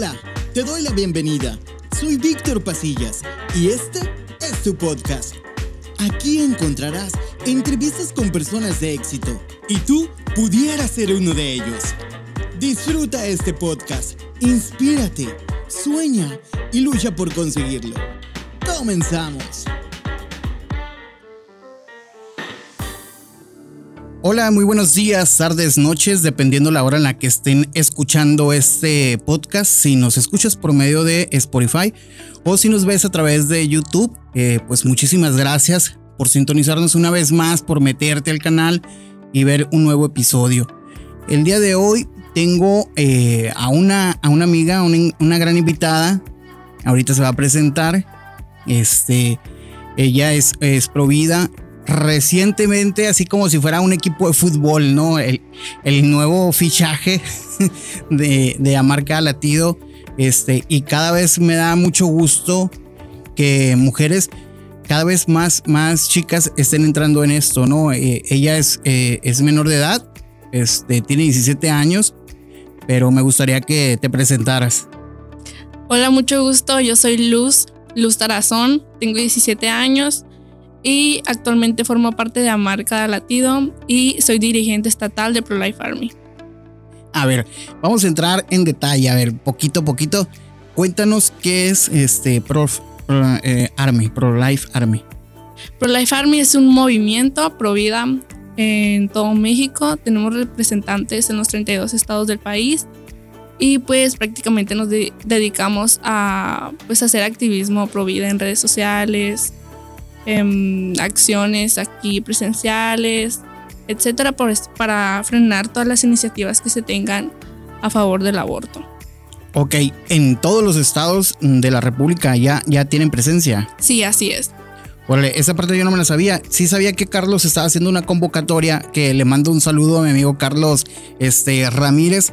Hola, te doy la bienvenida. Soy Víctor Pasillas y este es tu podcast. Aquí encontrarás entrevistas con personas de éxito y tú pudieras ser uno de ellos. Disfruta este podcast, inspírate, sueña y lucha por conseguirlo. Comenzamos. Hola, muy buenos días, tardes, noches, dependiendo la hora en la que estén escuchando este podcast. Si nos escuchas por medio de Spotify o si nos ves a través de YouTube, eh, pues muchísimas gracias por sintonizarnos una vez más, por meterte al canal y ver un nuevo episodio. El día de hoy tengo eh, a, una, a una amiga, una, una gran invitada. Ahorita se va a presentar. Este, ella es, es provida recientemente, así como si fuera un equipo de fútbol, ¿no? El, el nuevo fichaje de, de Amarca Latido. Este, y cada vez me da mucho gusto que mujeres, cada vez más, más chicas estén entrando en esto, ¿no? Eh, ella es, eh, es menor de edad, este, tiene 17 años, pero me gustaría que te presentaras. Hola, mucho gusto. Yo soy Luz, Luz Tarazón, tengo 17 años y actualmente formo parte de Amarca Latido y soy dirigente estatal de ProLife Army. A ver, vamos a entrar en detalle, a ver, poquito a poquito. Cuéntanos qué es este Pro, Pro eh, Army, ProLife Army. ProLife Army es un movimiento pro vida en todo México. Tenemos representantes en los 32 estados del país y pues prácticamente nos de dedicamos a pues hacer activismo pro vida en redes sociales, eh, acciones aquí presenciales, etcétera, por, para frenar todas las iniciativas que se tengan a favor del aborto. Ok, en todos los estados de la República ya, ya tienen presencia. Sí, así es. Órale, esa parte yo no me la sabía. Sí sabía que Carlos estaba haciendo una convocatoria, que le mando un saludo a mi amigo Carlos este, Ramírez.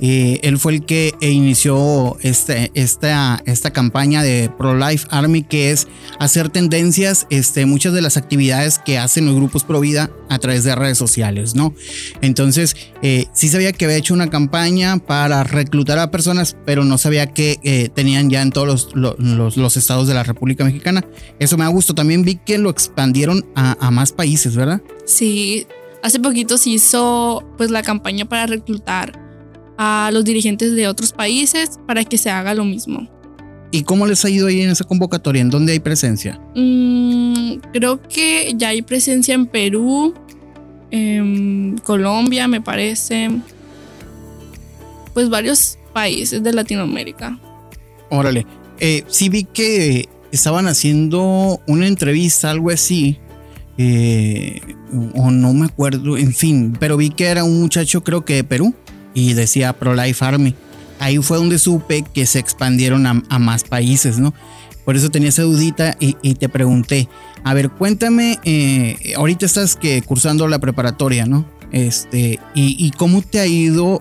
Eh, él fue el que inició este, esta, campaña de Pro-Life Army, que es hacer tendencias, este, muchas de las actividades que hacen los grupos pro vida a través de redes sociales, ¿no? Entonces, eh, sí sabía que había hecho una campaña para reclutar a personas, pero no sabía que eh, tenían ya en todos los, estados de la República Mexicana. Eso me da gusto. También vi que lo expandieron a, a más países, ¿verdad? Sí, hace poquito se hizo pues la campaña para reclutar a los dirigentes de otros países para que se haga lo mismo. ¿Y cómo les ha ido ahí en esa convocatoria? ¿En dónde hay presencia? Mm, creo que ya hay presencia en Perú, en Colombia, me parece. Pues varios países de Latinoamérica. Órale. Eh, sí vi que estaban haciendo una entrevista, algo así. Eh, o no me acuerdo, en fin, pero vi que era un muchacho, creo que de Perú y decía Pro-Life Army. Ahí fue donde supe que se expandieron a, más países, ¿no? Por eso tenía esa dudita y, y te pregunté, a ver, cuéntame, eh, ahorita estás que cursando la preparatoria, ¿no? Este, y, y, cómo te ha ido.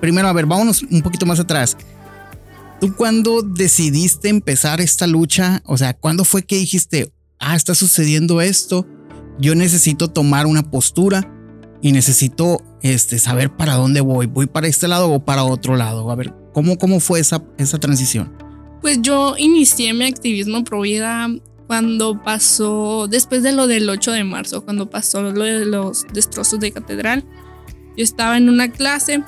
Primero, a ver, vámonos un poquito más atrás. ¿Tú cuándo decidiste empezar esta lucha? O sea, ¿cuándo fue que dijiste, ah, está sucediendo esto? Yo necesito tomar una postura y necesito este, saber para dónde voy. ¿Voy para este lado o para otro lado? A ver, ¿cómo, cómo fue esa, esa transición? Pues yo inicié mi activismo pro vida cuando pasó, después de lo del 8 de marzo, cuando pasó lo de los destrozos de catedral. Yo estaba en una clase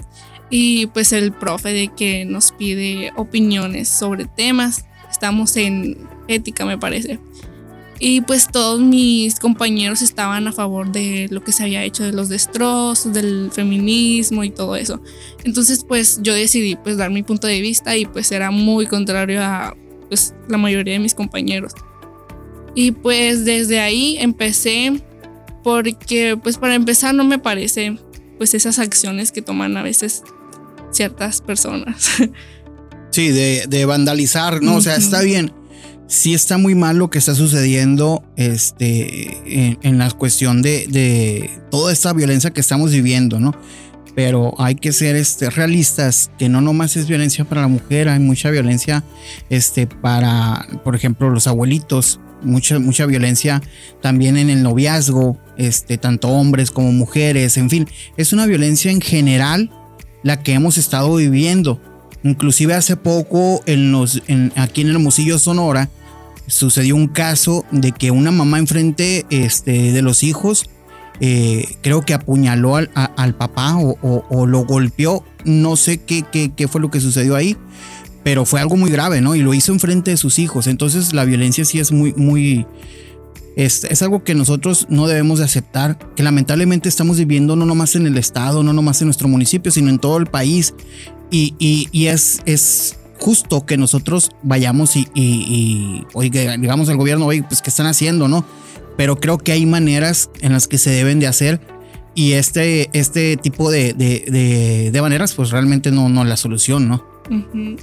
y pues el profe de que nos pide opiniones sobre temas. Estamos en ética, me parece. Y pues todos mis compañeros estaban a favor de lo que se había hecho de los destrozos, del feminismo y todo eso. Entonces pues yo decidí pues dar mi punto de vista y pues era muy contrario a pues la mayoría de mis compañeros. Y pues desde ahí empecé porque pues para empezar no me parece pues esas acciones que toman a veces ciertas personas. Sí, de, de vandalizar, ¿no? O sea, está bien sí está muy mal lo que está sucediendo este, en, la cuestión de, de, toda esta violencia que estamos viviendo, ¿no? Pero hay que ser este, realistas, que no nomás es violencia para la mujer, hay mucha violencia este, para, por ejemplo, los abuelitos, mucha, mucha violencia también en el noviazgo, este, tanto hombres como mujeres, en fin, es una violencia en general la que hemos estado viviendo Inclusive hace poco en los, aquí en Hermosillo, Sonora, sucedió un caso de que una mamá enfrente este, de los hijos eh, creo que apuñaló al, papá o, lo golpeó. No sé qué, qué, fue lo que sucedió ahí, pero fue algo muy grave, ¿no? Y lo hizo enfrente de sus hijos. Entonces la violencia sí es muy, muy... Es, es algo que nosotros no debemos de aceptar, que lamentablemente estamos viviendo no nomás en el estado, no nomás en nuestro municipio, sino en todo el país. Y, y, es, es justo que nosotros vayamos y, y, digamos al gobierno, oye, pues, ¿qué están haciendo, no? pero creo que hay maneras en las que se deben de hacer y este, este tipo de, de, maneras pues realmente no, no es la solución, ¿no?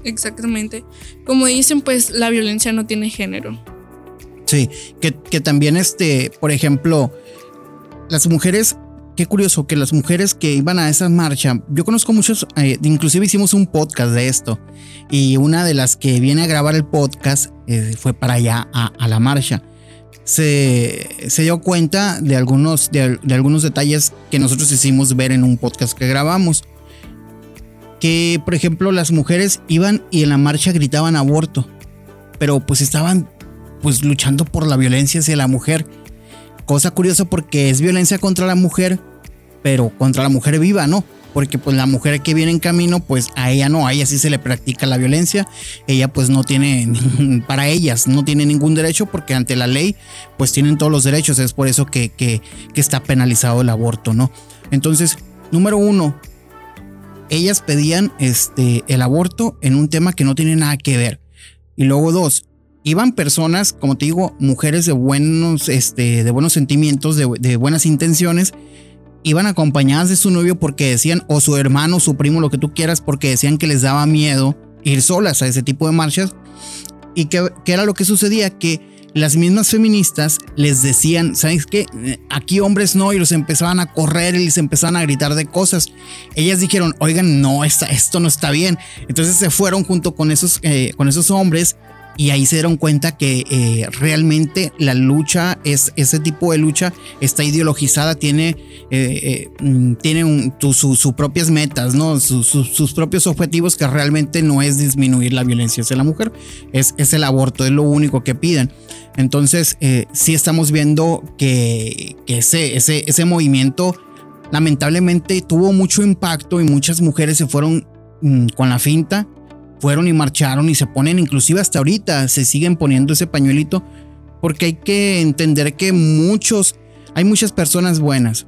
exactamente. Como dicen, pues la violencia no tiene género. Sí, que, que también este, por ejemplo, las mujeres qué curioso que las mujeres que iban a esa marcha, yo conozco muchos, eh, inclusive hicimos un podcast de esto, y una de las que viene a grabar el podcast eh, fue para allá a, la marcha se, dio cuenta de algunos, de, algunos detalles que nosotros hicimos ver en un podcast que grabamos. Que, por ejemplo, las mujeres iban y en la marcha gritaban aborto, pero pues estaban pues luchando por la violencia hacia la mujer. Cosa curiosa porque es violencia contra la mujer, pero contra la mujer viva, ¿no? porque pues la mujer que viene en camino, pues a ella no, a ella sí se le practica la violencia, ella pues no tiene, para ellas no tiene ningún derecho porque ante la ley pues tienen todos los derechos, es por eso que, que, está penalizado el aborto, ¿no? Entonces, número uno, ellas pedían este, el aborto en un tema que no tiene nada que ver. Y luego dos, iban personas, como te digo, mujeres de buenos, este, de buenos sentimientos, de, de buenas intenciones, iban acompañadas de su novio porque decían, o su hermano, su primo, lo que tú quieras, porque decían que les daba miedo ir solas a ese tipo de marchas. Y que, era lo que sucedía, que las mismas feministas les decían, ¿sabes qué? Aquí hombres no, y los empezaban a correr y les empezaban a gritar de cosas. Ellas dijeron, oigan, no, esto no está bien. Entonces se fueron junto con esos, eh, con esos hombres y ahí se dieron cuenta que eh, realmente la lucha es ese tipo de lucha está ideologizada tiene eh, eh, mm, tiene sus propias metas no sus propios objetivos que realmente no es disminuir la violencia hacia la mujer es, es el aborto es lo único que piden. Entonces sí estamos viendo que, ese, ese, ese movimiento lamentablemente tuvo mucho impacto y muchas mujeres se fueron mm, con la finta fueron y marcharon y se ponen, inclusive hasta ahorita, se siguen poniendo ese pañuelito, porque hay que entender que muchos, hay muchas personas buenas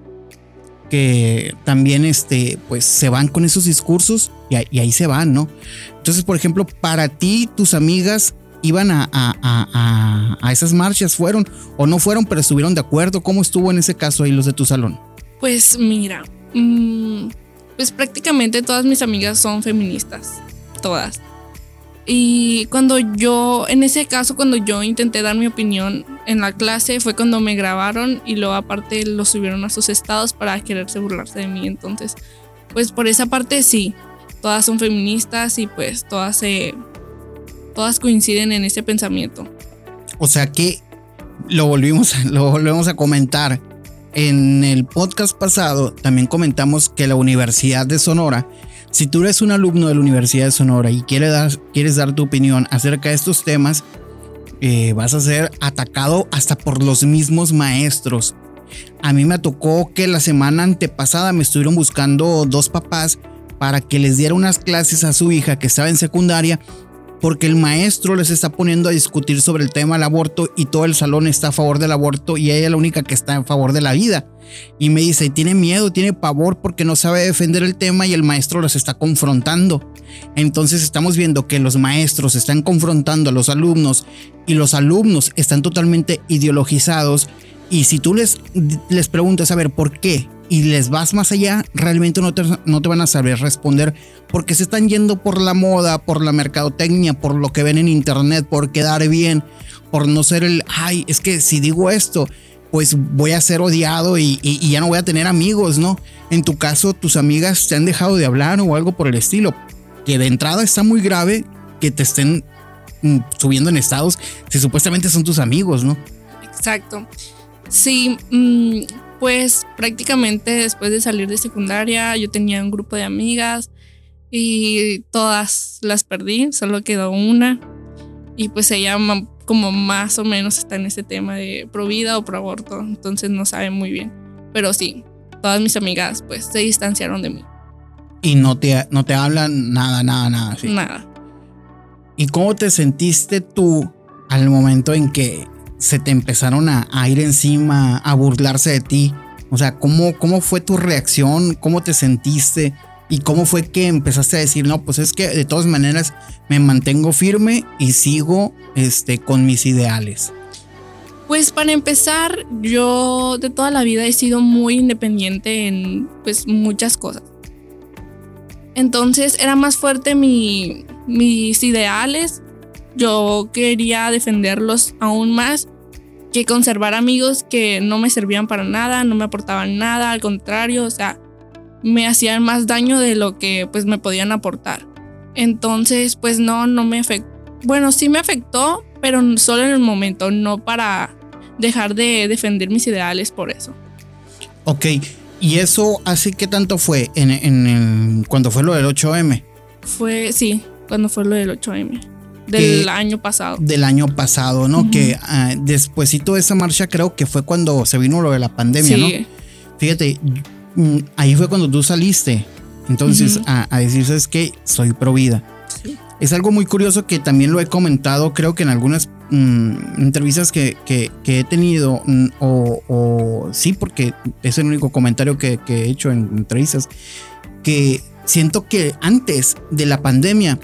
que también este, pues se van con esos discursos y, ahí se van, ¿no? Entonces, por ejemplo, para ti, tus amigas iban a, a, a, esas marchas, fueron o no fueron, pero estuvieron de acuerdo. ¿Cómo estuvo en ese caso ahí los de tu salón? Pues mira, mm, pues prácticamente todas mis amigas son feministas todas. Y cuando yo, en ese caso, cuando yo intenté dar mi opinión en la clase, fue cuando me grabaron y luego aparte lo subieron a sus estados para quererse burlarse de mí. Entonces, pues por esa parte sí, todas son feministas y pues todas se, todas coinciden en ese pensamiento. O sea que lo volvimos, lo volvemos a comentar. En el podcast pasado también comentamos que la Universidad de Sonora si tú eres un alumno de la Universidad de Sonora y quieres dar, quieres dar tu opinión acerca de estos temas, eh, vas a ser atacado hasta por los mismos maestros. A mí me tocó que la semana antepasada me estuvieron buscando dos papás para que les diera unas clases a su hija que estaba en secundaria porque el maestro les está poniendo a discutir sobre el tema del aborto y todo el salón está a favor del aborto y ella es la única que está en favor de la vida. Y me dice, tiene miedo, tiene pavor porque no sabe defender el tema y el maestro los está confrontando. Entonces estamos viendo que los maestros están confrontando a los alumnos y los alumnos están totalmente ideologizados. Y si tú les, les preguntas, a ver, ¿por qué? Y les vas más allá, realmente no te, no te van a saber responder porque se están yendo por la moda, por la mercadotecnia, por lo que ven en internet, por quedar bien, por no ser el, ay, es que si digo esto, pues voy a ser odiado y, ya no voy a tener amigos, ¿no? En tu caso, tus amigas te han dejado de hablar o algo por el estilo, que de entrada está muy grave que te estén mm, subiendo en estados si supuestamente son tus amigos, ¿no? Exacto. Sí, mm, pues prácticamente después de salir de secundaria yo tenía un grupo de amigas y todas las perdí, solo quedó una. Y pues ella como más o menos está en ese tema de pro vida o pro aborto, entonces no sabe muy bien. Pero sí, todas mis amigas pues se distanciaron de mí. Y no te, no te hablan nada, nada, nada. Nada. ¿Y cómo te sentiste tú al momento en que se te empezaron a, ir encima, a burlarse de ti? O sea, ¿cómo, ¿cómo fue tu reacción? ¿Cómo te sentiste? ¿Y cómo fue que empezaste a decir, no, pues es que de todas maneras me mantengo firme y sigo este, con mis ideales? Pues para empezar, yo de toda la vida he sido muy independiente en pues muchas cosas. Entonces era más fuerte mi, mis ideales. Yo quería defenderlos aún más que conservar amigos que no me servían para nada, no me aportaban nada, al contrario, o sea, me hacían más daño de lo que pues me podían aportar. Entonces, pues no, no me afectó. Bueno, sí me afectó, pero solo en el momento, no para dejar de defender mis ideales por eso. Ok, ¿y eso así que tanto fue en, en, cuando fue lo del 8M? Fue, sí, cuando fue lo del 8M. Del año pasado. Del año pasado, ¿no? Que uh, despuésito de esa marcha creo que fue cuando se vino lo de la pandemia, ¿no? Fíjate, Mm, ahí fue cuando tú saliste. Entonces, a, decir, ¿sabes qué? Soy pro vida. Es algo muy curioso que también lo he comentado, creo que en algunas mm, entrevistas que, he tenido, mm, o, sí, porque es el único comentario que, he hecho en entrevistas, que siento que antes de la pandemia,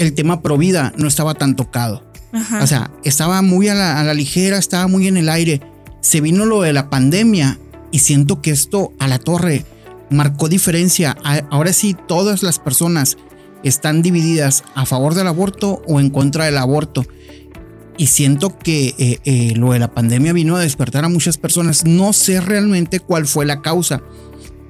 el tema pro vida no estaba tan tocado. O sea, estaba muy a la, a la ligera, estaba muy en el aire. Se vino lo de la pandemia y siento que esto a la torre marcó diferencia. Ahora sí, todas las personas están divididas a favor del aborto o en contra del aborto. Y siento que eh, eh, lo de la pandemia vino a despertar a muchas personas. No sé realmente cuál fue la causa.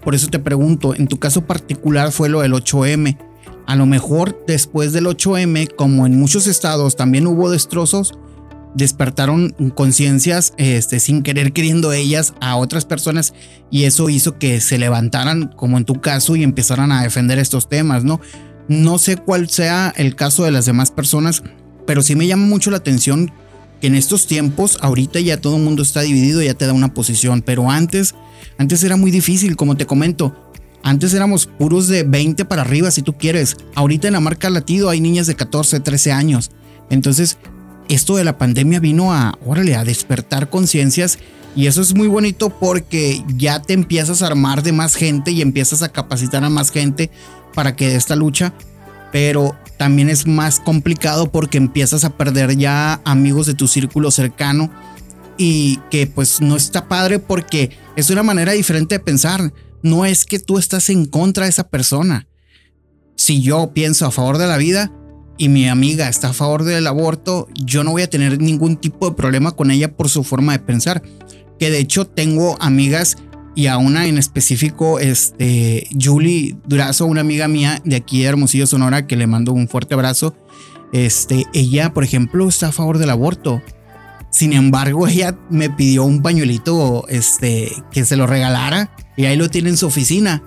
Por eso te pregunto, en tu caso particular fue lo del 8M. A lo mejor después del 8M, como en muchos estados también hubo destrozos, despertaron conciencias este, sin querer queriendo ellas a otras personas y eso hizo que se levantaran como en tu caso y empezaran a defender estos temas, ¿no? No sé cuál sea el caso de las demás personas, pero sí me llama mucho la atención que en estos tiempos, ahorita ya todo el mundo está dividido, ya te da una posición, pero antes, antes era muy difícil, como te comento. Antes éramos puros de 20 para arriba, si tú quieres. Ahorita en la marca latido hay niñas de 14, 13 años. Entonces, esto de la pandemia vino a, órale, a despertar conciencias y eso es muy bonito porque ya te empiezas a armar de más gente y empiezas a capacitar a más gente para que de esta lucha, pero también es más complicado porque empiezas a perder ya amigos de tu círculo cercano y que pues no está padre porque es una manera diferente de pensar. No es que tú estás en contra de esa persona. Si yo pienso a favor de la vida, y mi amiga está a favor del aborto, yo no voy a tener ningún tipo de problema con ella por su forma de pensar. Que de hecho tengo amigas y a una en específico, este, Julie Durazo, una amiga mía de aquí de Hermosillo, Sonora, que le mando un fuerte abrazo. Este, ella, por ejemplo, está a favor del aborto. Sin embargo, ella me pidió un pañuelito, este, que se lo regalara y ahí lo tiene en su oficina.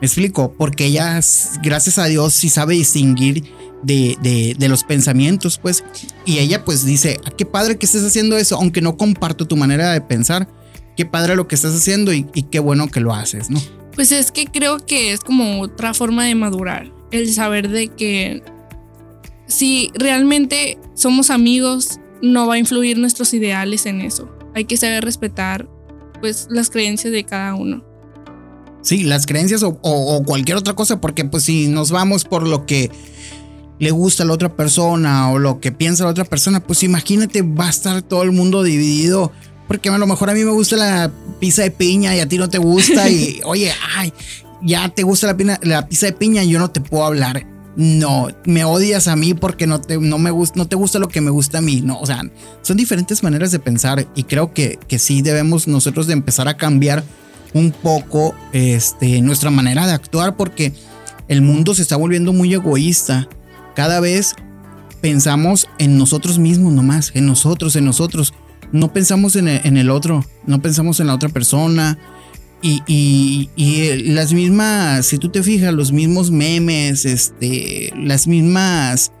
Me explico, porque ella, gracias a Dios, sí sabe distinguir de, de, los pensamientos, pues. Y ella pues dice, ah, qué padre que estés haciendo eso, aunque no comparto tu manera de pensar, qué padre lo que estás haciendo y, qué bueno que lo haces, ¿no? Pues es que creo que es como otra forma de madurar, el saber de que si realmente somos amigos, no va a influir nuestros ideales en eso. Hay que saber respetar pues las creencias de cada uno. Sí, las creencias o, o, cualquier otra cosa, porque pues si nos vamos por lo que le gusta a la otra persona o lo que piensa la otra persona, pues imagínate, va a estar todo el mundo dividido. Porque a lo mejor a mí me gusta la pizza de piña y a ti no te gusta. Y oye, ay, ya te gusta la, la pizza de piña y yo no te puedo hablar. No, me odias a mí porque no te, no me gusta, no te gusta lo que me gusta a mí. No, o sea, son diferentes maneras de pensar y creo que, que sí debemos nosotros de empezar a cambiar un poco este, nuestra manera de actuar porque el mundo se está volviendo muy egoísta cada vez pensamos en nosotros mismos nomás, en nosotros, en nosotros. No pensamos en el, otro, no pensamos en la otra persona. Y, las mismas, si tú te fijas, los mismos memes, este, las mismas,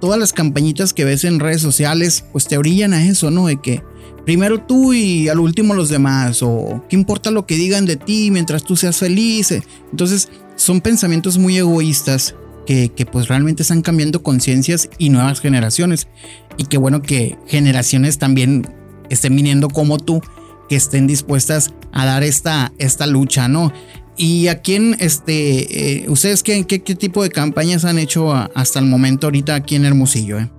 todas las campañitas que ves en redes sociales, pues te orillan a eso, ¿no? De que primero tú y al último los demás, o qué importa lo que digan de ti mientras tú seas feliz. Entonces, son pensamientos muy egoístas que, que pues realmente están cambiando conciencias y nuevas generaciones. Y qué bueno que generaciones también estén viniendo como tú que estén dispuestas a dar esta, esta lucha, ¿no? Y a quién, este, eh, ustedes qué, qué, tipo de campañas han hecho hasta el momento ahorita aquí en Hermosillo, eh?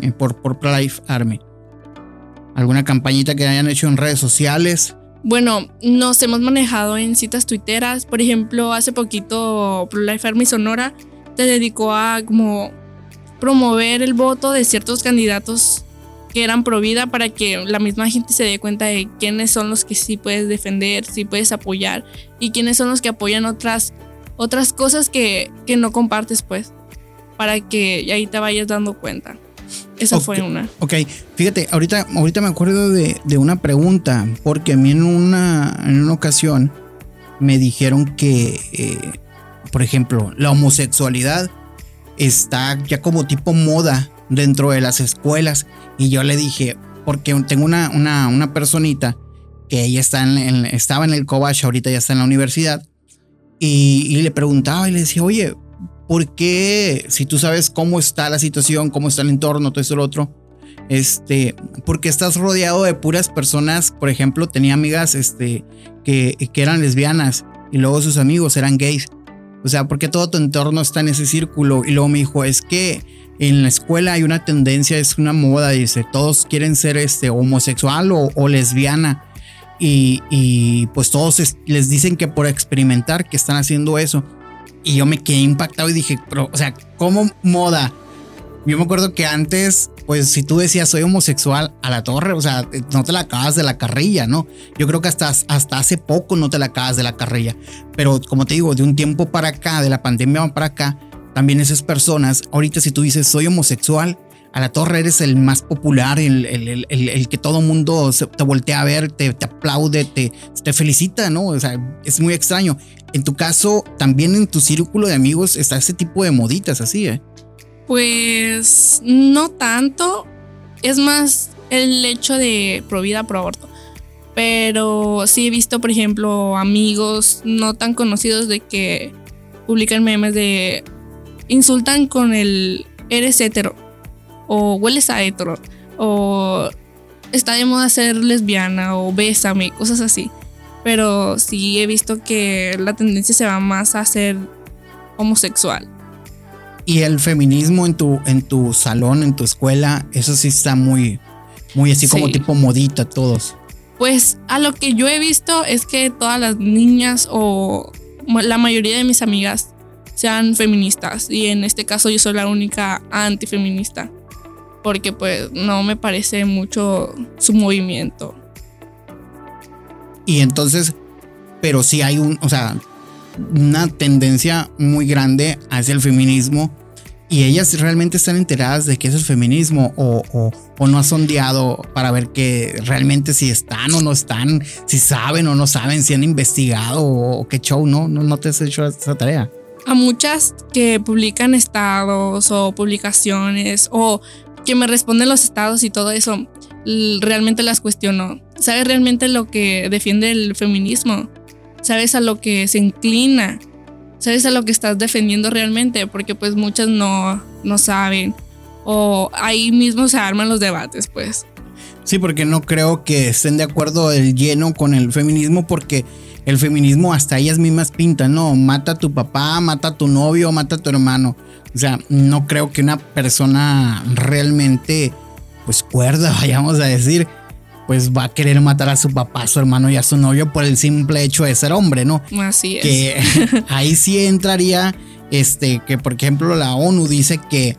eh por, por Pro-Life Army. ¿Alguna campañita que hayan hecho en redes sociales? Bueno, nos hemos manejado en citas tuiteras. Por ejemplo, hace poquito Pro-Life Army Sonora te dedicó a como promover el voto de ciertos candidatos que eran pro vida para que la misma gente se dé cuenta de quiénes son los que sí puedes defender, sí puedes apoyar y quiénes son los que apoyan otras, otras cosas que, que no compartes pues para que ahí te vayas dando cuenta. Esa fue una. Ok, fíjate, ahorita, ahorita me acuerdo de, de, una pregunta, porque a mí en una, en una ocasión me dijeron que, eh, por ejemplo, la homosexualidad está ya como tipo moda dentro de las escuelas. Y yo le dije, porque tengo una, una, una personita que ella está en, estaba en el Cobach, ahorita ya está en la universidad. Y, le preguntaba y le decía, oye, ¿por qué, si tú sabes cómo está la situación, cómo está el entorno, todo eso, lo otro, este, porque estás rodeado de puras personas, por ejemplo, tenía amigas, este, que, que eran lesbianas y luego sus amigos eran gays. O sea, porque todo tu entorno está en ese círculo. Y luego me dijo, es que en la escuela hay una tendencia, es una moda, dice, todos quieren ser este homosexual o, lesbiana. Y, pues todos les dicen que por experimentar que están haciendo eso. Y yo me quedé impactado y dije, pero, o sea, ¿cómo moda? Yo me acuerdo que antes, pues si tú decías soy homosexual a la torre, o sea, no te la acabas de la carrilla, ¿no? Yo creo que hasta, hasta hace poco no te la acabas de la carrilla. Pero como te digo, de un tiempo para acá, de la pandemia para acá, también esas personas, ahorita si tú dices soy homosexual, a la torre eres el más popular, el, el, que todo mundo te voltea a ver, te, te, aplaude, te, te felicita, ¿no? O sea, es muy extraño. En tu caso, también en tu círculo de amigos está ese tipo de moditas así, ¿eh? Pues no tanto. Es más el hecho de pro vida, pro aborto. Pero sí he visto, por ejemplo, amigos no tan conocidos de que publican memes de insultan con el eres hetero o hueles a hetero o está de moda ser lesbiana o bésame, cosas así. Pero sí he visto que la tendencia se va más a ser homosexual. Y el feminismo en tu, en tu salón, en tu escuela, eso sí está muy, muy así como tipo modita todos. Pues a lo que yo he visto es que todas las niñas o la mayoría de mis amigas sean feministas. Y en este caso yo soy la única antifeminista porque pues no me parece mucho su movimiento. Y entonces, pero sí hay un, o sea, una tendencia muy grande hacia el feminismo y ellas realmente están enteradas de qué es el feminismo o, o, no ha sondeado para ver que realmente si están o no están, si saben o no saben, si han investigado o, qué show, no, no, no te has hecho esa tarea a muchas que publican estados o publicaciones o que me responden los estados y todo eso, realmente las cuestiono. ¿Sabes realmente lo que defiende el feminismo? ¿Sabes a lo que se inclina? ¿Sabes a lo que estás defendiendo realmente? Porque pues muchas no, no saben. O ahí mismo se arman los debates, pues. Sí, porque no creo que estén de acuerdo el lleno con el feminismo porque el feminismo hasta ellas mismas pintan, no, mata a tu papá, mata a tu novio, mata a tu hermano. O sea, no creo que una persona realmente, pues cuerda, vayamos a decir, pues va a querer matar a su papá, a su hermano y a su novio por el simple hecho de ser hombre, ¿no? Así es. Que ahí sí entraría, este, que por ejemplo la ONU dice que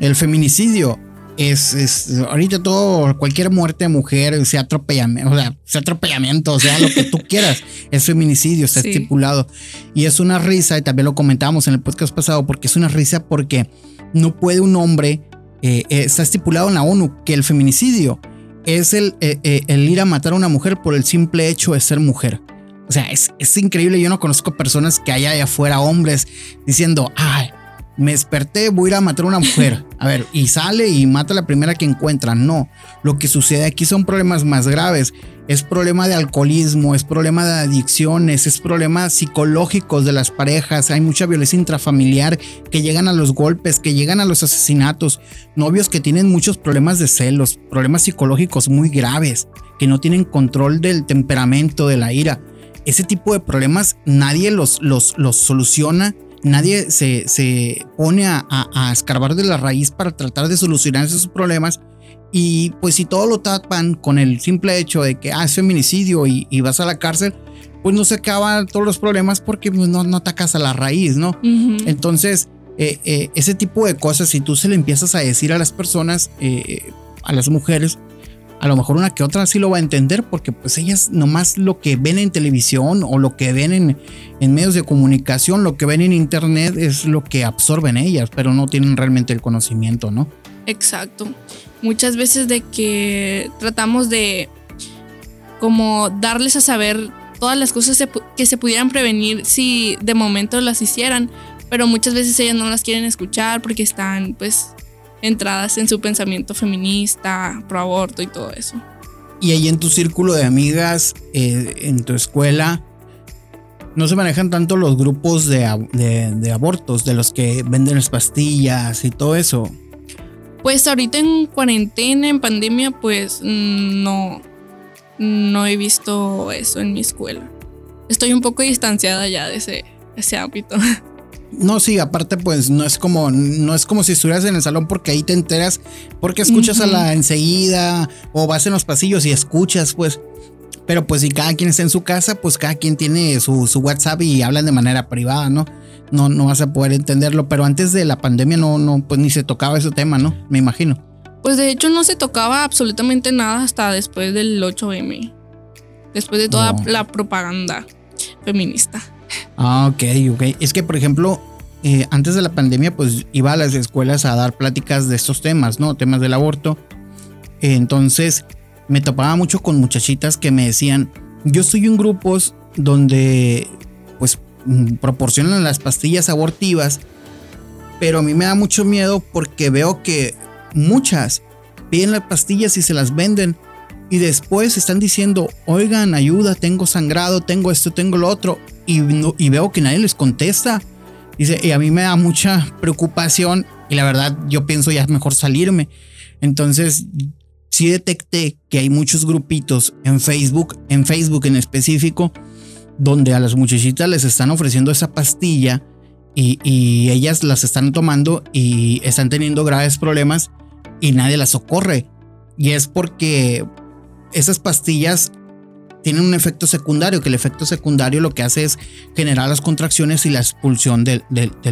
el feminicidio es, ahorita todo, cualquier muerte de mujer, sea atropellamiento, o sea, sea atropellamiento, o sea, lo que tú quieras, es feminicidio, está estipulado. Y es una risa, y también lo comentamos en el podcast pasado, porque es una risa porque no puede un hombre, eh, eh, está estipulado en la ONU que el feminicidio es el, eh, el ir a matar a una mujer por el simple hecho de ser mujer. O sea, es, es increíble. Yo no conozco personas que haya allá afuera, hombres, diciendo, ay, me desperté, voy a ir a matar a una mujer. A ver, y sale y mata a la primera que encuentra. No, lo que sucede aquí son problemas más graves. Es problema de alcoholismo, es problema de adicciones, es problemas psicológicos de las parejas. Hay mucha violencia intrafamiliar que llegan a los golpes, que llegan a los asesinatos. Novios que tienen muchos problemas de celos, problemas psicológicos muy graves, que no tienen control del temperamento, de la ira. Ese tipo de problemas nadie los, los, los soluciona nadie se, pone a, escarbar de la raíz para tratar de solucionar esos problemas. Y pues si todo lo tapan con el simple hecho de que hace ah, feminicidio y, vas a la cárcel, pues no se acaban todos los problemas porque pues, no, no atacas a la raíz, ¿no? Entonces, eh, eh, ese tipo de cosas, si tú se le empiezas a decir a las personas, eh, a las mujeres, a lo mejor una que otra sí lo va a entender porque pues ellas nomás lo que ven en televisión o lo que ven en, en, medios de comunicación, lo que ven en internet es lo que absorben ellas, pero no tienen realmente el conocimiento, ¿no? Exacto. Muchas veces de que tratamos de como darles a saber todas las cosas que se pudieran prevenir si de momento las hicieran, pero muchas veces ellas no las quieren escuchar porque están pues entradas en su pensamiento feminista, pro aborto y todo eso. Y ahí en tu círculo de amigas, eh, en tu escuela, no se manejan tanto los grupos de, abortos, de los que venden las pastillas y todo eso. Pues ahorita en cuarentena, en pandemia, pues no, no he visto eso en mi escuela. Estoy un poco distanciada ya de ese, ese ámbito. No, sí, aparte pues no es como no es como si estuvieras en el salón porque ahí te enteras porque escuchas a la enseguida o vas en los pasillos y escuchas pues. Pero pues si cada quien está en su casa, pues cada quien tiene su, WhatsApp y hablan de manera privada, ¿no? No, no vas a poder entenderlo, pero antes de la pandemia no, no, pues ni se tocaba ese tema, ¿no? Me imagino. Pues de hecho no se tocaba absolutamente nada hasta después del 8M. Después de toda la propaganda feminista. Ah, ok, ok. Es que, por ejemplo, eh, antes de la pandemia, pues iba a las escuelas a dar pláticas de estos temas, ¿no? Temas del aborto. Entonces, me topaba mucho con muchachitas que me decían, yo estoy en grupos donde, pues, proporcionan las pastillas abortivas, pero a mí me da mucho miedo porque veo que muchas piden las pastillas y se las venden y después están diciendo, oigan, ayuda, tengo sangrado, tengo esto, tengo lo otro, y, veo que nadie les contesta. Dice, y a mí me da mucha preocupación y la verdad yo pienso ya es mejor salirme. Entonces, sí detecté que hay muchos grupitos en Facebook, en Facebook en específico, donde a las muchachitas les están ofreciendo esa pastilla y, y ellas las están tomando y están teniendo graves problemas y nadie las socorre. Y es porque esas pastillas tienen un efecto secundario, que el efecto secundario lo que hace es generar las contracciones y la expulsión del,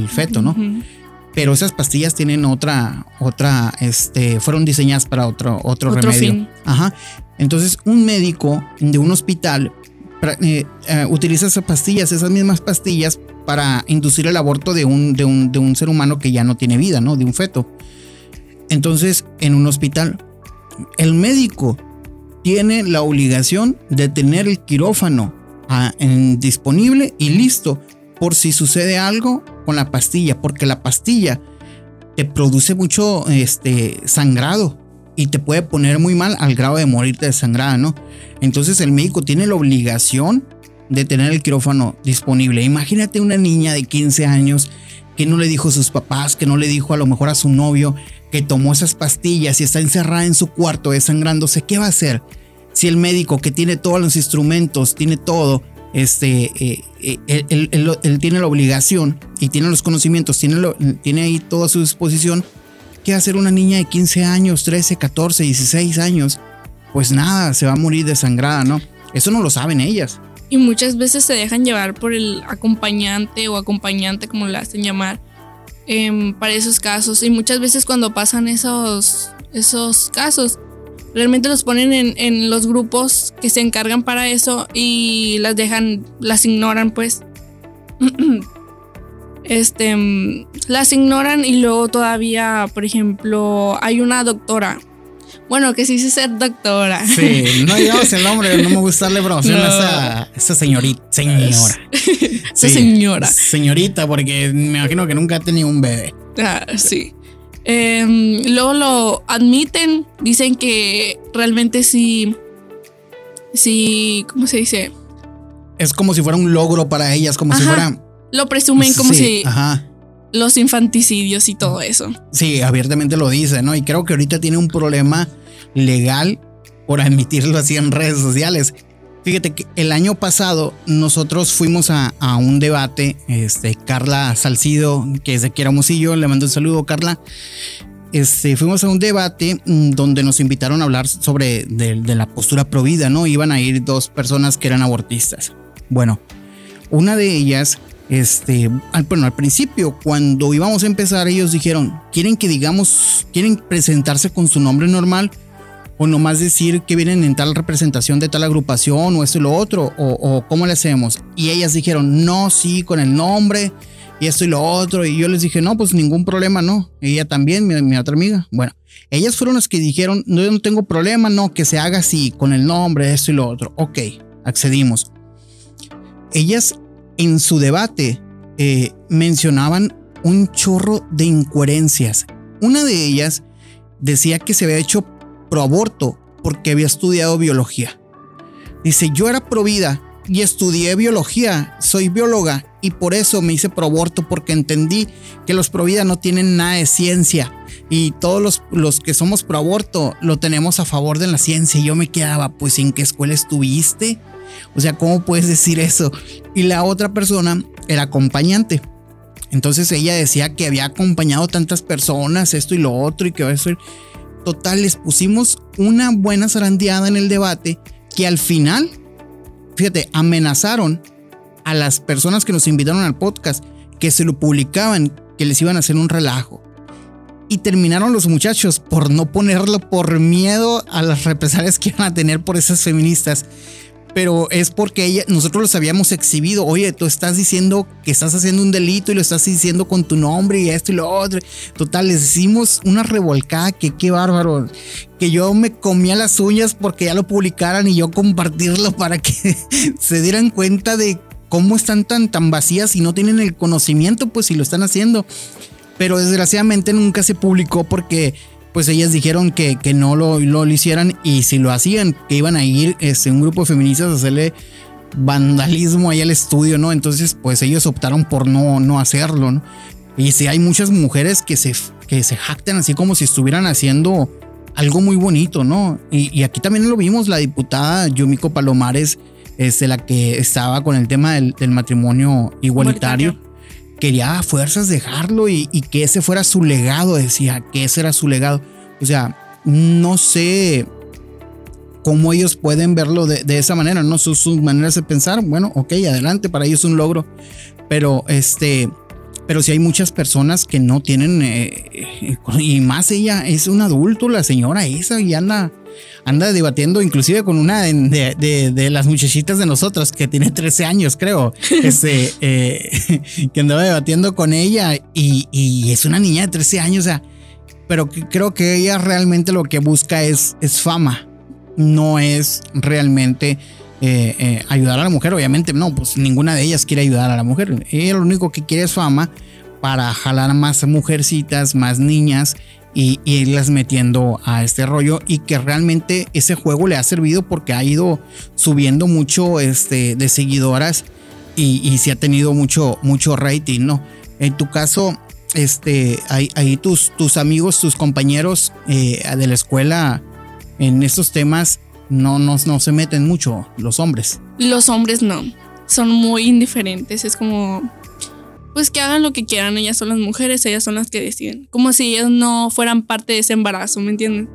feto, ¿no? Pero esas pastillas tienen otra, otra, este, fueron diseñadas para otro, otro, remedio. Ajá. Entonces, un médico de un hospital eh, eh, utiliza esas pastillas, esas mismas pastillas, para inducir el aborto de un, de un, de un ser humano que ya no tiene vida, ¿no? De un feto. Entonces, en un hospital, el médico tiene la obligación de tener el quirófano ah, disponible y listo por si sucede algo con la pastilla, porque la pastilla te produce mucho este, sangrado y te puede poner muy mal al grado de morirte desangrada, ¿no? Entonces el médico tiene la obligación de tener el quirófano disponible. Imagínate una niña de 15 años que no le dijo a sus papás, que no le dijo a lo mejor a su novio, que tomó esas pastillas y está encerrada en su cuarto desangrándose, ¿qué va a hacer? Si el médico que tiene todos los instrumentos, tiene todo, este, eh, eh, él, tiene la obligación y tiene los conocimientos, tiene, tiene ahí todo a su disposición, ¿qué va a hacer una niña de 15 años, 13, 14, 16 años? Pues nada, se va a morir desangrada, ¿no? Eso no lo saben ellas. Y muchas veces se dejan llevar por el acompañante o acompañante, como le hacen llamar, Em, para esos casos. Y muchas veces cuando pasan esos, esos casos, realmente los ponen en, los grupos que se encargan para eso y las dejan, las ignoran pues. este, las ignoran y luego todavía, por ejemplo, hay una doctora Bueno, que sí dice ser doctora. Sí, no digamos el nombre, no me gusta darle promoción a esa, esa señorita, señora. esa señora. Señorita, porque me imagino que nunca ha tenido un bebé. Ah, sí. Em, luego lo admiten, dicen que realmente sí, sí, ¿cómo se dice? Es como si fuera un logro para ellas, como si fuera... Lo presumen como si... Los infanticidios y todo eso. Sí, abiertamente lo dice, ¿no? Y creo que ahorita tiene un problema legal por admitirlo así en redes sociales. Fíjate que el año pasado nosotros fuimos a, un debate, este, Carla Salcido, que es de Quieramosillo, le mando un saludo, Carla. Este, fuimos a un debate mm, donde nos invitaron a hablar sobre de, la postura provida, ¿no? Iban a ir dos personas que eran abortistas. Bueno, una de ellas, este, al, bueno, al principio, cuando íbamos a empezar, ellos dijeron, ¿quieren que digamos, quieren presentarse con su nombre normal? o nomás decir que vienen en tal representación de tal agrupación o esto y lo otro, o, cómo le hacemos. Y ellas dijeron, no, sí, con el nombre y esto y lo otro. Y yo les dije, no, pues ningún problema, no. ella también, mi, otra amiga. Bueno, ellas fueron las que dijeron, no, yo no tengo problema, no, que se haga así, con el nombre, esto y lo otro. Ok, accedimos. Ellas en su debate eh, mencionaban un chorro de incoherencias. Una de ellas decía que se había hecho pro aborto porque había estudiado biología. Dice, yo era pro vida y estudié biología, soy bióloga y por eso me hice pro aborto porque entendí que los pro vida no tienen nada de ciencia y todos los, los que somos pro aborto lo tenemos a favor de la ciencia y yo me quedaba, pues ¿en qué escuela estuviste? O sea, ¿cómo puedes decir eso? Y la otra persona era acompañante. Entonces ella decía que había acompañado tantas personas, esto y lo otro, y que eso. Total, les pusimos una buena zarandeada en el debate que al final, fíjate, amenazaron a las personas que nos invitaron al podcast que se lo publicaban, que les iban a hacer un relajo. Y terminaron los muchachos por no ponerlo por miedo a las represalias que iban a tener por esas feministas pero es porque ella, nosotros los habíamos exhibido. Oye, tú estás diciendo que estás haciendo un delito y lo estás diciendo con tu nombre y esto y lo otro. Total, les hicimos una revolcada que qué bárbaro. Que yo me comía las uñas porque ya lo publicaran y yo compartirlo para que se dieran cuenta de cómo están tan, tan vacías y no tienen el conocimiento, pues si lo están haciendo. Pero desgraciadamente nunca se publicó porque pues ellas dijeron que, que no lo, lo, hicieran y si lo hacían, que iban a ir este, un grupo de feministas a hacerle vandalismo ahí al estudio, ¿no? Entonces, pues ellos optaron por no, no hacerlo, ¿no? Y si hay muchas mujeres que se, que se jactan así como si estuvieran haciendo algo muy bonito, ¿no? Y, aquí también lo vimos, la diputada Yumiko Palomares, este, la que estaba con el tema del, matrimonio igualitario quería a fuerzas dejarlo y, que ese fuera su legado, decía, que ese era su legado. O sea, no sé cómo ellos pueden verlo de, esa manera, no son sus maneras de pensar. Bueno, ok, adelante, para ellos es un logro. Pero este, pero si hay muchas personas que no tienen, eh, y más ella es un adulto, la señora esa, y anda anda debatiendo inclusive con una de, las muchachitas de nosotros que tiene 13 años, creo, este, eh, que andaba debatiendo con ella y, es una niña de 13 años, o sea, pero creo que ella realmente lo que busca es, es fama, no es realmente... Eh, eh, ayudar a la mujer, obviamente no, pues ninguna de ellas quiere ayudar a la mujer. Ella lo único que quiere es fama para jalar más mujercitas, más niñas y, irlas metiendo a este rollo y que realmente ese juego le ha servido porque ha ido subiendo mucho este, de seguidoras y, y se ha tenido mucho, mucho rating, ¿no? En tu caso, este, ahí, tus, tus amigos, tus compañeros eh, de la escuela en estos temas no, no, no se meten mucho, los hombres. Los hombres no, son muy indiferentes, es como pues que hagan lo que quieran, ellas son las mujeres, ellas son las que deciden. Como si ellas no fueran parte de ese embarazo, ¿me entienden?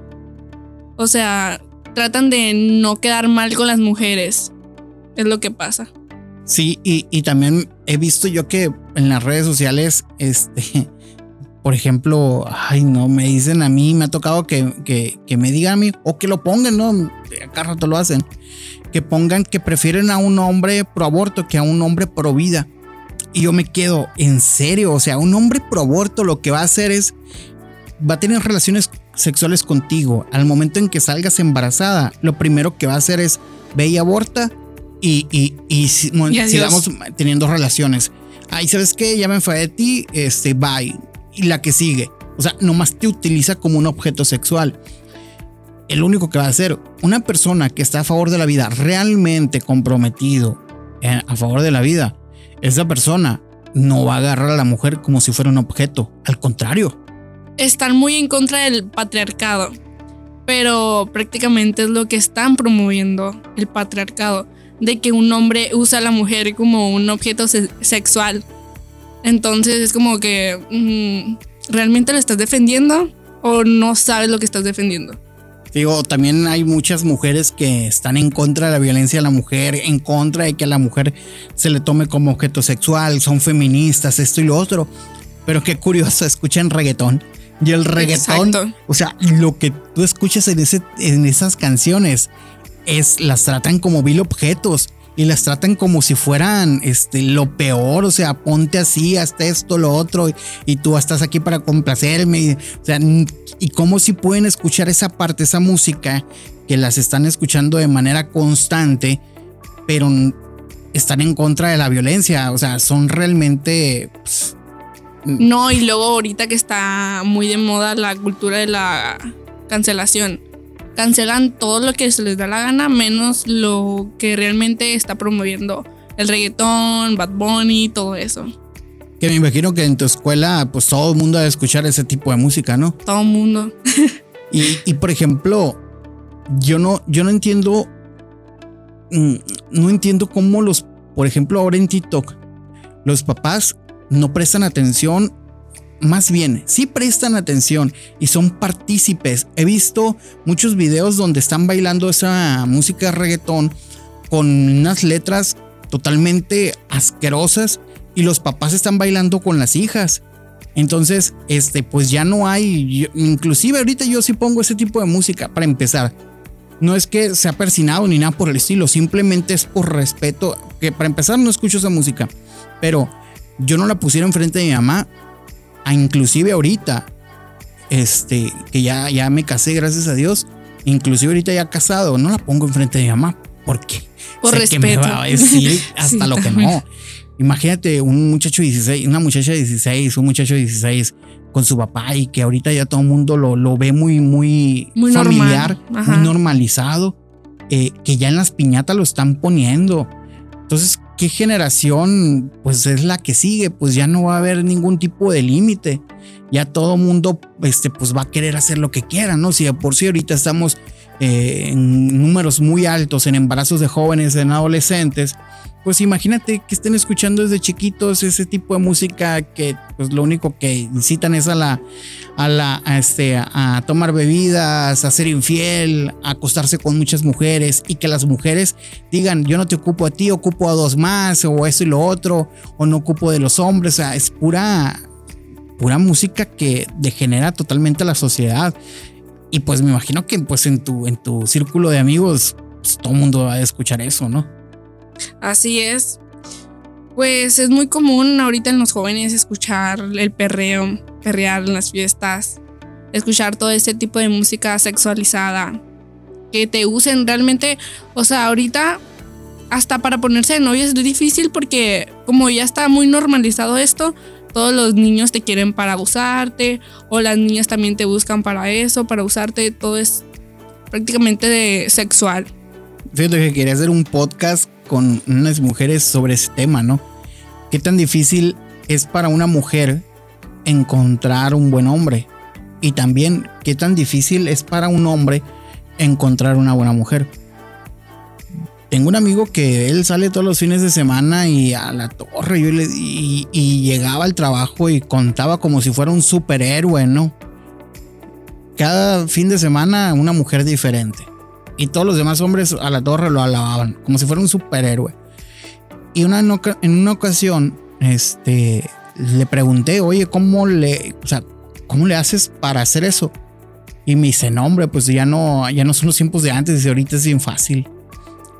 O sea, tratan de no quedar mal con las mujeres. Es lo que pasa. Sí, y, también he visto yo que en las redes sociales, este, por ejemplo, ay, no, me dicen a mí, me ha tocado que, que, me digan a mí, o que lo pongan, ¿no? Acá rato lo hacen, que pongan que prefieren a un hombre pro aborto que a un hombre pro vida. Y yo me quedo, en serio, o sea, un hombre pro aborto lo que va a hacer es, va a tener relaciones sexuales contigo, al momento en que salgas embarazada, lo primero que va a hacer es ve y aborta y, y, y, sigamos teniendo relaciones. Ay, ¿sabes qué? Ya me enfadé de ti, este, bye. Y la que sigue. O sea, nomás te utiliza como un objeto sexual. El único que va a hacer una persona que está a favor de la vida, realmente comprometido a favor de la vida, esa persona no va a agarrar a la mujer como si fuera un objeto. Al contrario. Están muy en contra del patriarcado, pero prácticamente es lo que están promoviendo el patriarcado, de que un hombre usa a la mujer como un objeto sexual. Entonces es como que, mm, ¿realmente lo estás defendiendo o no sabes lo que estás defendiendo? Digo, también hay muchas mujeres que están en contra de la violencia a la mujer, en contra de que a la mujer se le tome como objeto sexual, son feministas, esto y lo otro. Pero qué curioso, escuchan reggaetón. Y el reggaetón, o sea, lo que tú escuchas en, ese, en esas canciones es las tratan como vil objetos y las tratan como si fueran este, lo peor, o sea, ponte así, hasta esto, lo otro, y, tú estás aquí para complacerme, y, o sea, y cómo si pueden escuchar esa parte, esa música, que las están escuchando de manera constante, pero están en contra de la violencia, o sea, son realmente... Pues, no, y luego ahorita que está muy de moda la cultura de la cancelación cancelan todo lo que se les da la gana, menos lo que realmente está promoviendo el reggaetón, Bad Bunny, todo eso. Que me imagino que en tu escuela, pues todo el mundo va a escuchar ese tipo de música, ¿no? Todo el mundo. y, por ejemplo, yo no, yo no entiendo. Mm, no entiendo cómo los, por ejemplo, ahora en TikTok, los papás no prestan atención más bien, sí prestan atención y son partícipes. He visto muchos videos donde están bailando esa música reggaetón con unas letras totalmente asquerosas y los papás están bailando con las hijas. Entonces, este, pues ya no hay, inclusive ahorita yo sí pongo ese tipo de música para empezar. No es que sea persinado ni nada por el estilo, simplemente es por respeto, que para empezar no escucho esa música, pero yo no la pusiera enfrente de mi mamá a inclusive ahorita, este, que ya, ya me casé, gracias a Dios, inclusive ahorita ya casado, no la pongo enfrente de mi mamá, porque por respeto. me va a decir hasta lo que no. Imagínate un muchacho de 16, una muchacha de 16, un muchacho de 16 con su papá y que ahorita ya todo el mundo lo, lo ve muy, muy, familiar, muy normalizado, eh, que ya en las piñatas lo están poniendo. Entonces, ¿qué generación pues es la que sigue? Pues ya no va a haber ningún tipo de límite. Ya todo mundo este, pues va a querer hacer lo que quiera, ¿no? Si de por sí ahorita estamos eh, en números muy altos en embarazos de jóvenes, en adolescentes, pues imagínate que estén escuchando desde chiquitos ese tipo de música que pues lo único que incitan es a la a la este a tomar bebidas, a ser infiel, a acostarse con muchas mujeres y que las mujeres digan, "Yo no te ocupo a ti, ocupo a dos más" o eso y lo otro o no ocupo de los hombres, o sea, es pura pura música que degenera totalmente la sociedad. Y pues me imagino que pues en tu en tu círculo de amigos pues, todo el mundo va a escuchar eso, ¿no? Así es. Pues es muy común ahorita en los jóvenes escuchar el perreo, perrear en las fiestas, escuchar todo ese tipo de música sexualizada, que te usen realmente, o sea, ahorita hasta para ponerse de novio es difícil porque como ya está muy normalizado esto, todos los niños te quieren para usarte o las niñas también te buscan para eso, para usarte, todo es prácticamente de sexual. Fíjate que quería hacer un podcast con unas mujeres sobre ese tema, ¿no? ¿Qué tan difícil es para una mujer encontrar un buen hombre? Y también, ¿qué tan difícil es para un hombre encontrar una buena mujer? Tengo un amigo que él sale todos los fines de semana y a la torre y, y llegaba al trabajo y contaba como si fuera un superhéroe, ¿no? Cada fin de semana una mujer diferente y todos los demás hombres a la torre lo alababan, como si fuera un superhéroe. Y una, en una ocasión, este, le pregunté, oye, ¿cómo le, o sea, ¿cómo le haces para hacer eso? Y me dice, no, hombre, pues ya no, ya no son los tiempos de antes, y ahorita es bien fácil.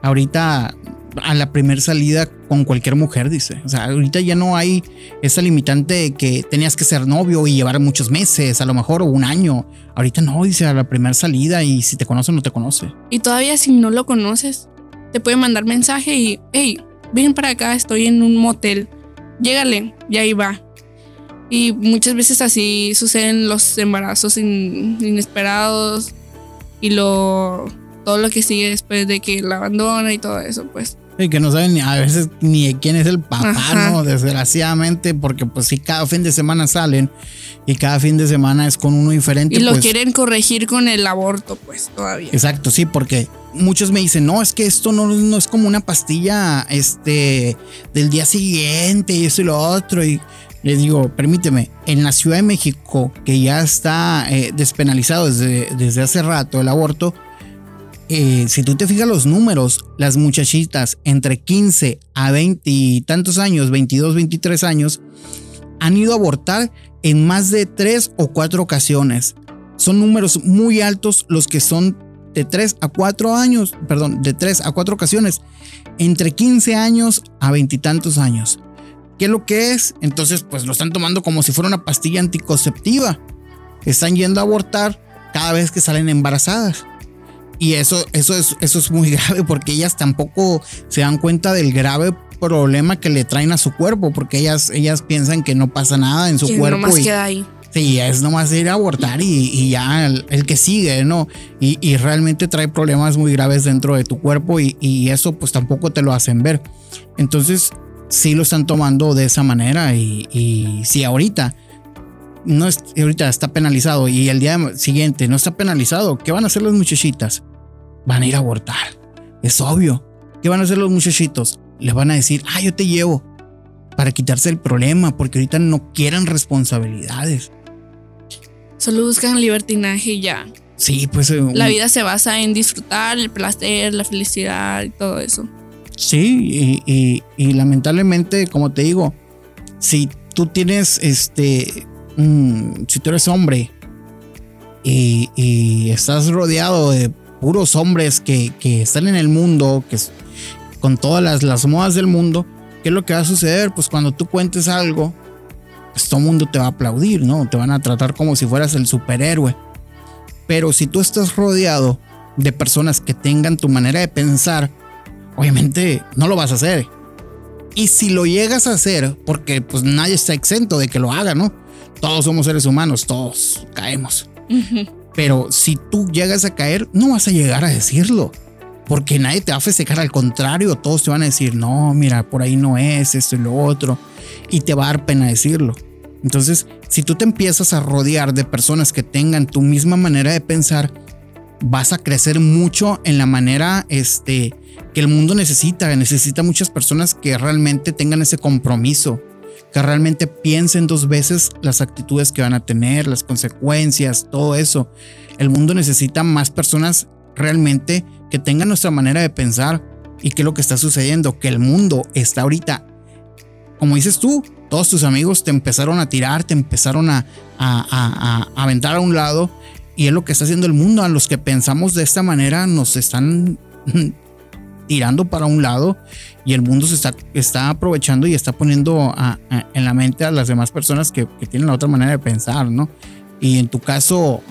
Ahorita a la primera salida con cualquier mujer, dice. O sea, ahorita ya no hay esa limitante de que tenías que ser novio y llevar muchos meses, a lo mejor, o un año. Ahorita no, dice, a la primera salida y si te conoce o no te conoce. Y todavía si no lo conoces, te puede mandar mensaje y, hey, ven para acá, estoy en un motel. Llégale, y ahí va. Y muchas veces así suceden los embarazos inesperados y lo todo lo que sigue después de que la abandona y todo eso, pues. Y que no saben a veces ni de quién es el papá, ¿no? Desgraciadamente, porque pues si cada fin de semana salen y cada fin de semana es con uno diferente. Y lo pues quieren corregir con el aborto, pues todavía. Exacto, sí, porque muchos me dicen, no, es que esto no, no es como una pastilla este, del día siguiente y eso y lo otro. Y les digo, permíteme, en la Ciudad de México, que ya está eh, despenalizado desde, desde hace rato el aborto, eh, si tú te fijas los números, las muchachitas entre 15 a 20 y tantos años, 22, 23 años, han ido a abortar en más de 3 o 4 ocasiones. Son números muy altos los que son de 3 a 4 años, perdón, de 3 a 4 ocasiones, entre 15 años a veintitantos años. ¿Qué es lo que es? Entonces, pues lo están tomando como si fuera una pastilla anticonceptiva. Están yendo a abortar cada vez que salen embarazadas. Y eso, eso, es, eso es muy grave porque ellas tampoco se dan cuenta del grave problema que le traen a su cuerpo, porque ellas, ellas piensan que no pasa nada en su cuerpo. nomás y- queda ahí. Sí, es nomás ir a abortar y, y ya el, el que sigue, ¿no? Y, y realmente trae problemas muy graves dentro de tu cuerpo y, y eso pues tampoco te lo hacen ver. Entonces sí lo están tomando de esa manera y, y si ahorita no es, ahorita está penalizado y el día siguiente no está penalizado, ¿qué van a hacer las muchachitas? Van a ir a abortar. Es obvio. ¿Qué van a hacer los muchachitos? Les van a decir, ah, yo te llevo para quitarse el problema porque ahorita no quieren responsabilidades. Solo buscan libertinaje y ya. Sí, pues. eh, La vida se basa en disfrutar, el placer, la felicidad y todo eso. Sí, y, y- y lamentablemente, como te digo, si tú tienes este. mm, si tú eres hombre y, y estás rodeado de puros hombres que, que están en el mundo, que con todas las, las modas del mundo, ¿qué es lo que va a suceder? Pues cuando tú cuentes algo, pues todo mundo te va a aplaudir, ¿no? Te van a tratar como si fueras el superhéroe. Pero si tú estás rodeado de personas que tengan tu manera de pensar, obviamente no lo vas a hacer. Y si lo llegas a hacer, porque pues nadie está exento de que lo haga, ¿no? Todos somos seres humanos, todos caemos. Pero si tú llegas a caer, no vas a llegar a decirlo. Porque nadie te va a festejar, al contrario, todos te van a decir, no, mira, por ahí no es, esto y lo otro. Y te va a dar pena decirlo. Entonces, si tú te empiezas a rodear de personas que tengan tu misma manera de pensar, vas a crecer mucho en la manera este, que el mundo necesita. Necesita muchas personas que realmente tengan ese compromiso, que realmente piensen dos veces las actitudes que van a tener, las consecuencias, todo eso. El mundo necesita más personas realmente que tengan nuestra manera de pensar y qué es lo que está sucediendo, que el mundo está ahorita, como dices tú, todos tus amigos te empezaron a tirar, te empezaron a, a, a- a aventar a un lado y es lo que está haciendo el mundo. A los que pensamos de esta manera nos están tirando para un lado y el mundo se está, está aprovechando y está poniendo a- a- en la mente a las demás personas que, que tienen la otra manera de pensar, ¿no? Y en tu caso,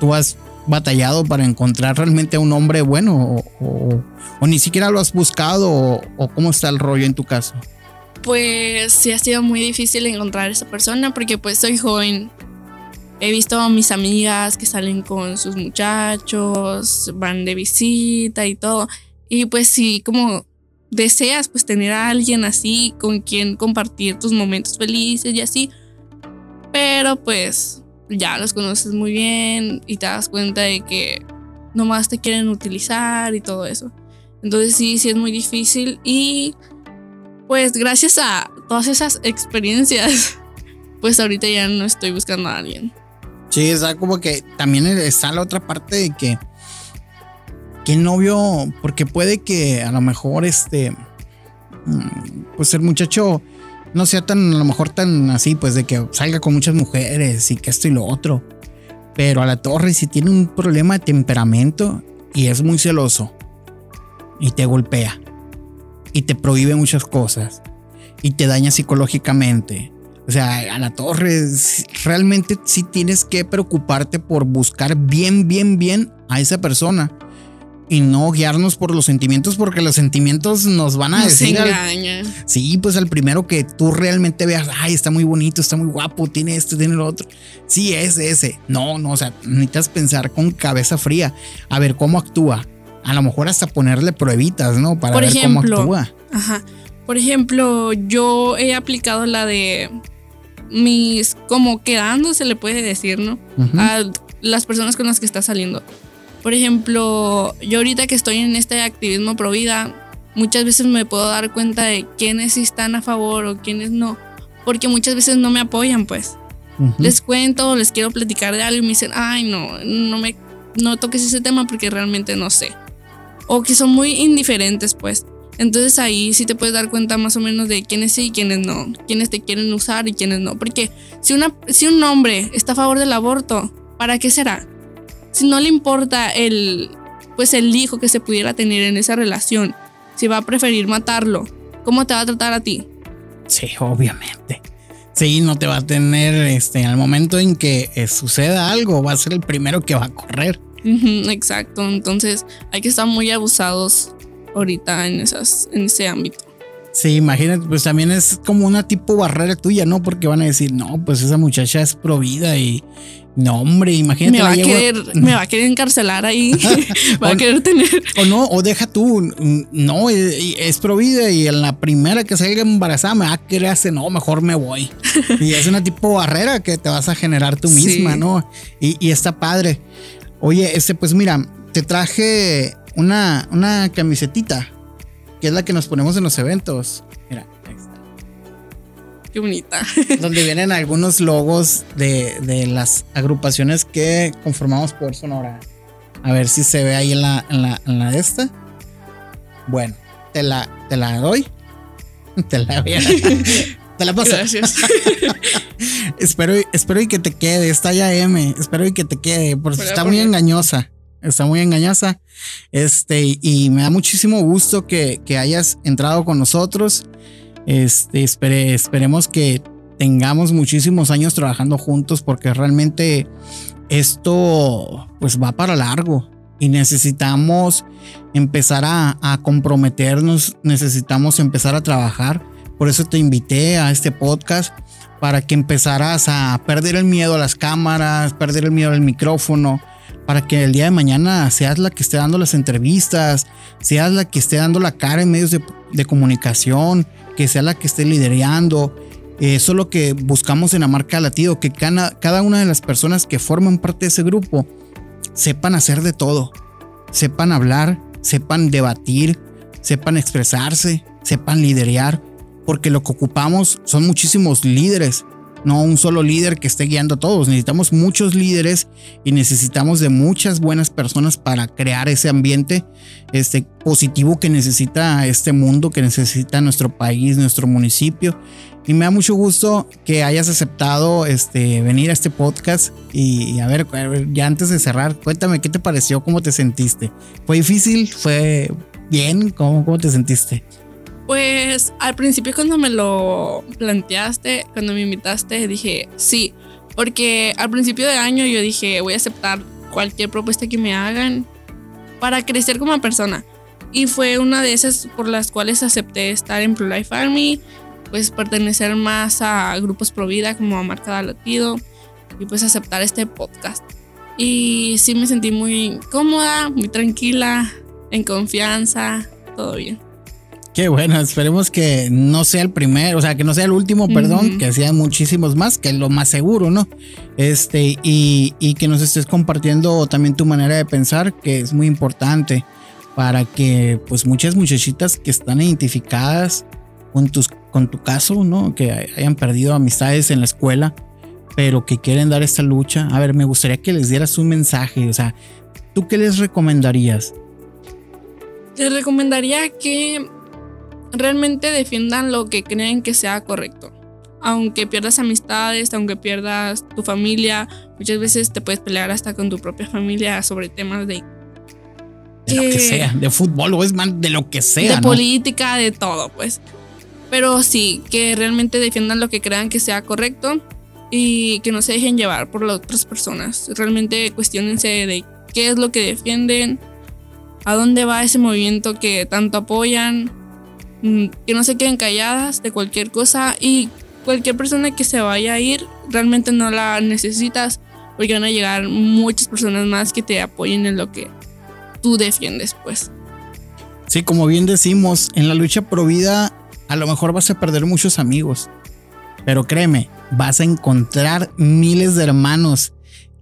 tú has batallado para encontrar realmente a un hombre bueno o, o- o ni siquiera lo has buscado o, o cómo está el rollo en tu caso. Pues sí ha sido muy difícil encontrar esa persona porque pues soy joven. He visto a mis amigas que salen con sus muchachos, van de visita y todo. Y pues sí, como deseas pues tener a alguien así con quien compartir tus momentos felices y así. Pero pues ya los conoces muy bien y te das cuenta de que nomás te quieren utilizar y todo eso. Entonces sí, sí es muy difícil y pues gracias a todas esas experiencias, pues ahorita ya no estoy buscando a alguien. Sí, está como que también está la otra parte de que que el novio, porque puede que a lo mejor este, mm, pues el muchacho no sea tan, a lo mejor tan así, pues de que salga con muchas mujeres y que esto y lo otro. Pero a la torre, si tiene un problema de temperamento y es muy celoso. Y te golpea. Y te prohíbe muchas cosas. Y te daña psicológicamente. O sea, a la torre, realmente sí tienes que preocuparte por buscar bien, bien, bien a esa persona y no guiarnos por los sentimientos porque los sentimientos nos van a decir sí pues al primero que tú realmente veas ay está muy bonito está muy guapo tiene esto tiene lo otro sí es ese. No no o sea necesitas pensar con cabeza fría. A ver cómo actúa a lo mejor hasta ponerle pruebitas no para ver cómo actúa. ajá. Por ejemplo yo he aplicado la de mis como quedando se le puede decir no a las personas con las que está saliendo por ejemplo, yo ahorita que estoy en este activismo pro vida, muchas veces me puedo dar cuenta de quiénes están a favor o quiénes no, porque muchas veces no me apoyan, pues. Les cuento, les quiero platicar de algo y me dicen, ay, no, no me no toques ese tema porque realmente no sé. O que son muy indiferentes, pues. Entonces ahí sí te puedes dar cuenta más o menos de quiénes sí y quiénes no, quiénes te quieren usar y quiénes no. Porque si, una, si un hombre está a favor del aborto, ¿para qué será? Si no le importa el, pues el hijo que se pudiera tener en esa relación, si va a preferir matarlo, ¿cómo te va a tratar a ti? Sí, obviamente. Sí, no te va a tener, este, al momento en que eh, suceda algo, va a ser el primero que va a correr. exacto, entonces hay que estar muy abusados ahorita en, esas, en ese ámbito. Sí, imagínate, pues también es como una tipo barrera tuya, ¿no? Porque van a decir, no, pues esa muchacha es provida y, no, hombre, imagínate. Me va, a querer, me va a querer encarcelar ahí. va a querer tener. O no, o deja tú. No, es provida y en la primera que salga embarazada me va a querer hacer, no, mejor me voy. y es una tipo barrera que te vas a generar tú misma, ¿no? Y, y, está padre. Oye, este, pues mira, te traje una, una camisetita que es la que nos ponemos en los eventos. Qué bonita. donde vienen algunos logos de, las agrupaciones que conformamos por Sonora. A ver si se ve ahí en la, en la, de esta. Bueno, te la, te la doy. Te la voy Te la paso. Gracias. espero, espero y que te quede. Está ya M. Espero y que te quede. Porque está muy engañosa. Está muy engañosa. Este, y me da muchísimo gusto que, que hayas entrado con nosotros. Este, esperemos que tengamos muchísimos años trabajando juntos porque realmente esto pues va para largo y necesitamos empezar a, comprometernos, necesitamos empezar a trabajar. Por eso te invité a este podcast para que empezaras a perder el miedo a las cámaras, perder el miedo al micrófono, para que el día de mañana seas la que esté dando las entrevistas, seas la que esté dando la cara en medios de comunicación, que sea la que esté liderando. Eso es lo que buscamos en la marca Latido, que cada, cada una de las personas que forman parte de ese grupo sepan hacer de todo, sepan hablar, sepan debatir, sepan expresarse, sepan liderear, porque lo que ocupamos son muchísimos líderes no un solo líder que esté guiando a todos. Necesitamos muchos líderes y necesitamos de muchas buenas personas para crear ese ambiente este, positivo que necesita este mundo, que necesita nuestro país, nuestro municipio. Y me da mucho gusto que hayas aceptado este, venir a este podcast. Y, a, ver, ya antes de cerrar, cuéntame qué te pareció, cómo te sentiste. ¿Fue difícil? ¿Fue bien? ¿Cómo, cómo te sentiste? Pues al principio cuando me lo planteaste, cuando me invitaste, dije sí, porque al principio de año yo dije voy a aceptar cualquier propuesta que me hagan para crecer como persona. Y fue una de esas por las cuales acepté estar en Pro Life Army, pues pertenecer más a grupos pro vida como a Marcada Latido y pues aceptar este podcast. Y sí me sentí muy cómoda, muy tranquila, en confianza, todo bien. Qué bueno, esperemos que no sea el primero, o sea, que no sea el último, perdón, que sean muchísimos más, que es lo más seguro, ¿no? Este, y, y, que nos estés compartiendo también tu manera de pensar, que es muy importante para que, pues, muchas muchachitas que están identificadas con, tus, con tu caso, ¿no? Que hayan perdido amistades en la escuela, pero que quieren dar esta lucha. A ver, me gustaría que les dieras un mensaje, o sea, ¿tú qué les recomendarías? Les recomendaría que realmente defiendan lo que creen que sea correcto. Aunque pierdas amistades, aunque pierdas tu familia, muchas veces te puedes pelear hasta con tu propia familia sobre temas de de lo que sea, de fútbol o es más de lo que sea. De política, de todo, pues. Pero sí, que realmente defiendan lo que crean que sea correcto y que no se dejen llevar por las otras personas. Realmente cuestionense de qué es lo que defienden, a dónde va ese movimiento que tanto apoyan, que no se queden calladas de cualquier cosa y cualquier persona que se vaya a ir realmente no la necesitas porque van a llegar muchas personas más que te apoyen en lo que tú defiendes, pues. Sí, como bien decimos, en la lucha pro vida a lo mejor vas a perder muchos amigos, pero créeme, vas a encontrar miles de hermanos.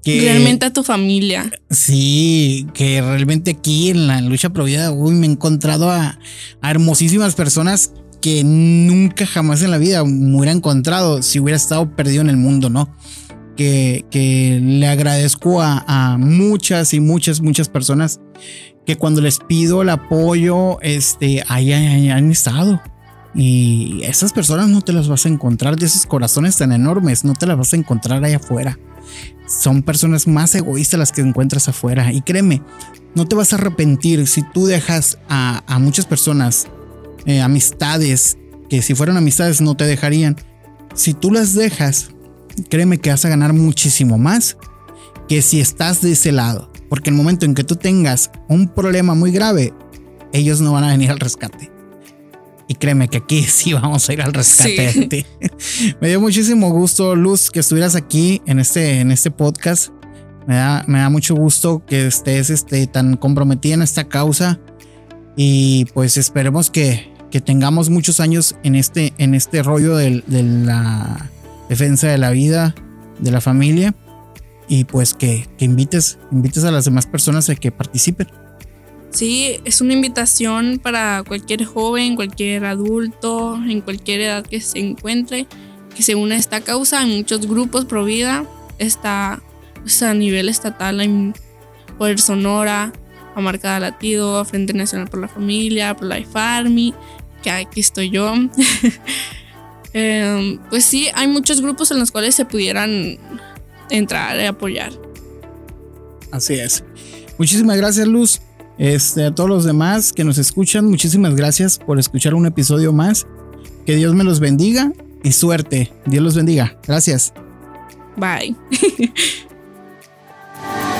Que, realmente a tu familia. Sí, que realmente aquí en la lucha pro vida, uy, me he encontrado a, hermosísimas personas que nunca jamás en la vida me hubiera encontrado si hubiera estado perdido en el mundo, ¿no? Que, que le agradezco a, muchas y muchas, muchas personas que cuando les pido el apoyo, este, ahí han estado. Y esas personas no te las vas a encontrar, de esos corazones tan enormes, no te las vas a encontrar allá afuera. Son personas más egoístas las que encuentras afuera. Y créeme, no te vas a arrepentir si tú dejas a, muchas personas, eh, amistades, que si fueran amistades no te dejarían. Si tú las dejas, créeme que vas a ganar muchísimo más que si estás de ese lado. Porque el momento en que tú tengas un problema muy grave, ellos no van a venir al rescate. Y créeme que aquí sí vamos a ir al rescate. me dio muchísimo gusto, Luz, que estuvieras aquí en este, en este podcast. Me da, me da mucho gusto que estés este, tan comprometida en esta causa. Y pues esperemos que, que tengamos muchos años en este, en este rollo de, de la defensa de la vida, de la familia. Y pues que, que invites, invites a las demás personas a que participen. Sí, es una invitación para cualquier joven, cualquier adulto, en cualquier edad que se encuentre, que se una a esta causa. En muchos grupos pro vida está pues, a nivel estatal, en Poder Sonora, a Marcada Latido, Frente Nacional por la Familia, por Life Army, que aquí estoy yo. Em, pues sí, hay muchos grupos en los cuales se pudieran entrar y apoyar. Así es. Muchísimas gracias, Luz. Este, a todos los demás que nos escuchan, muchísimas gracias por escuchar un episodio más. Que Dios me los bendiga y suerte. Dios los bendiga. Gracias. Bye.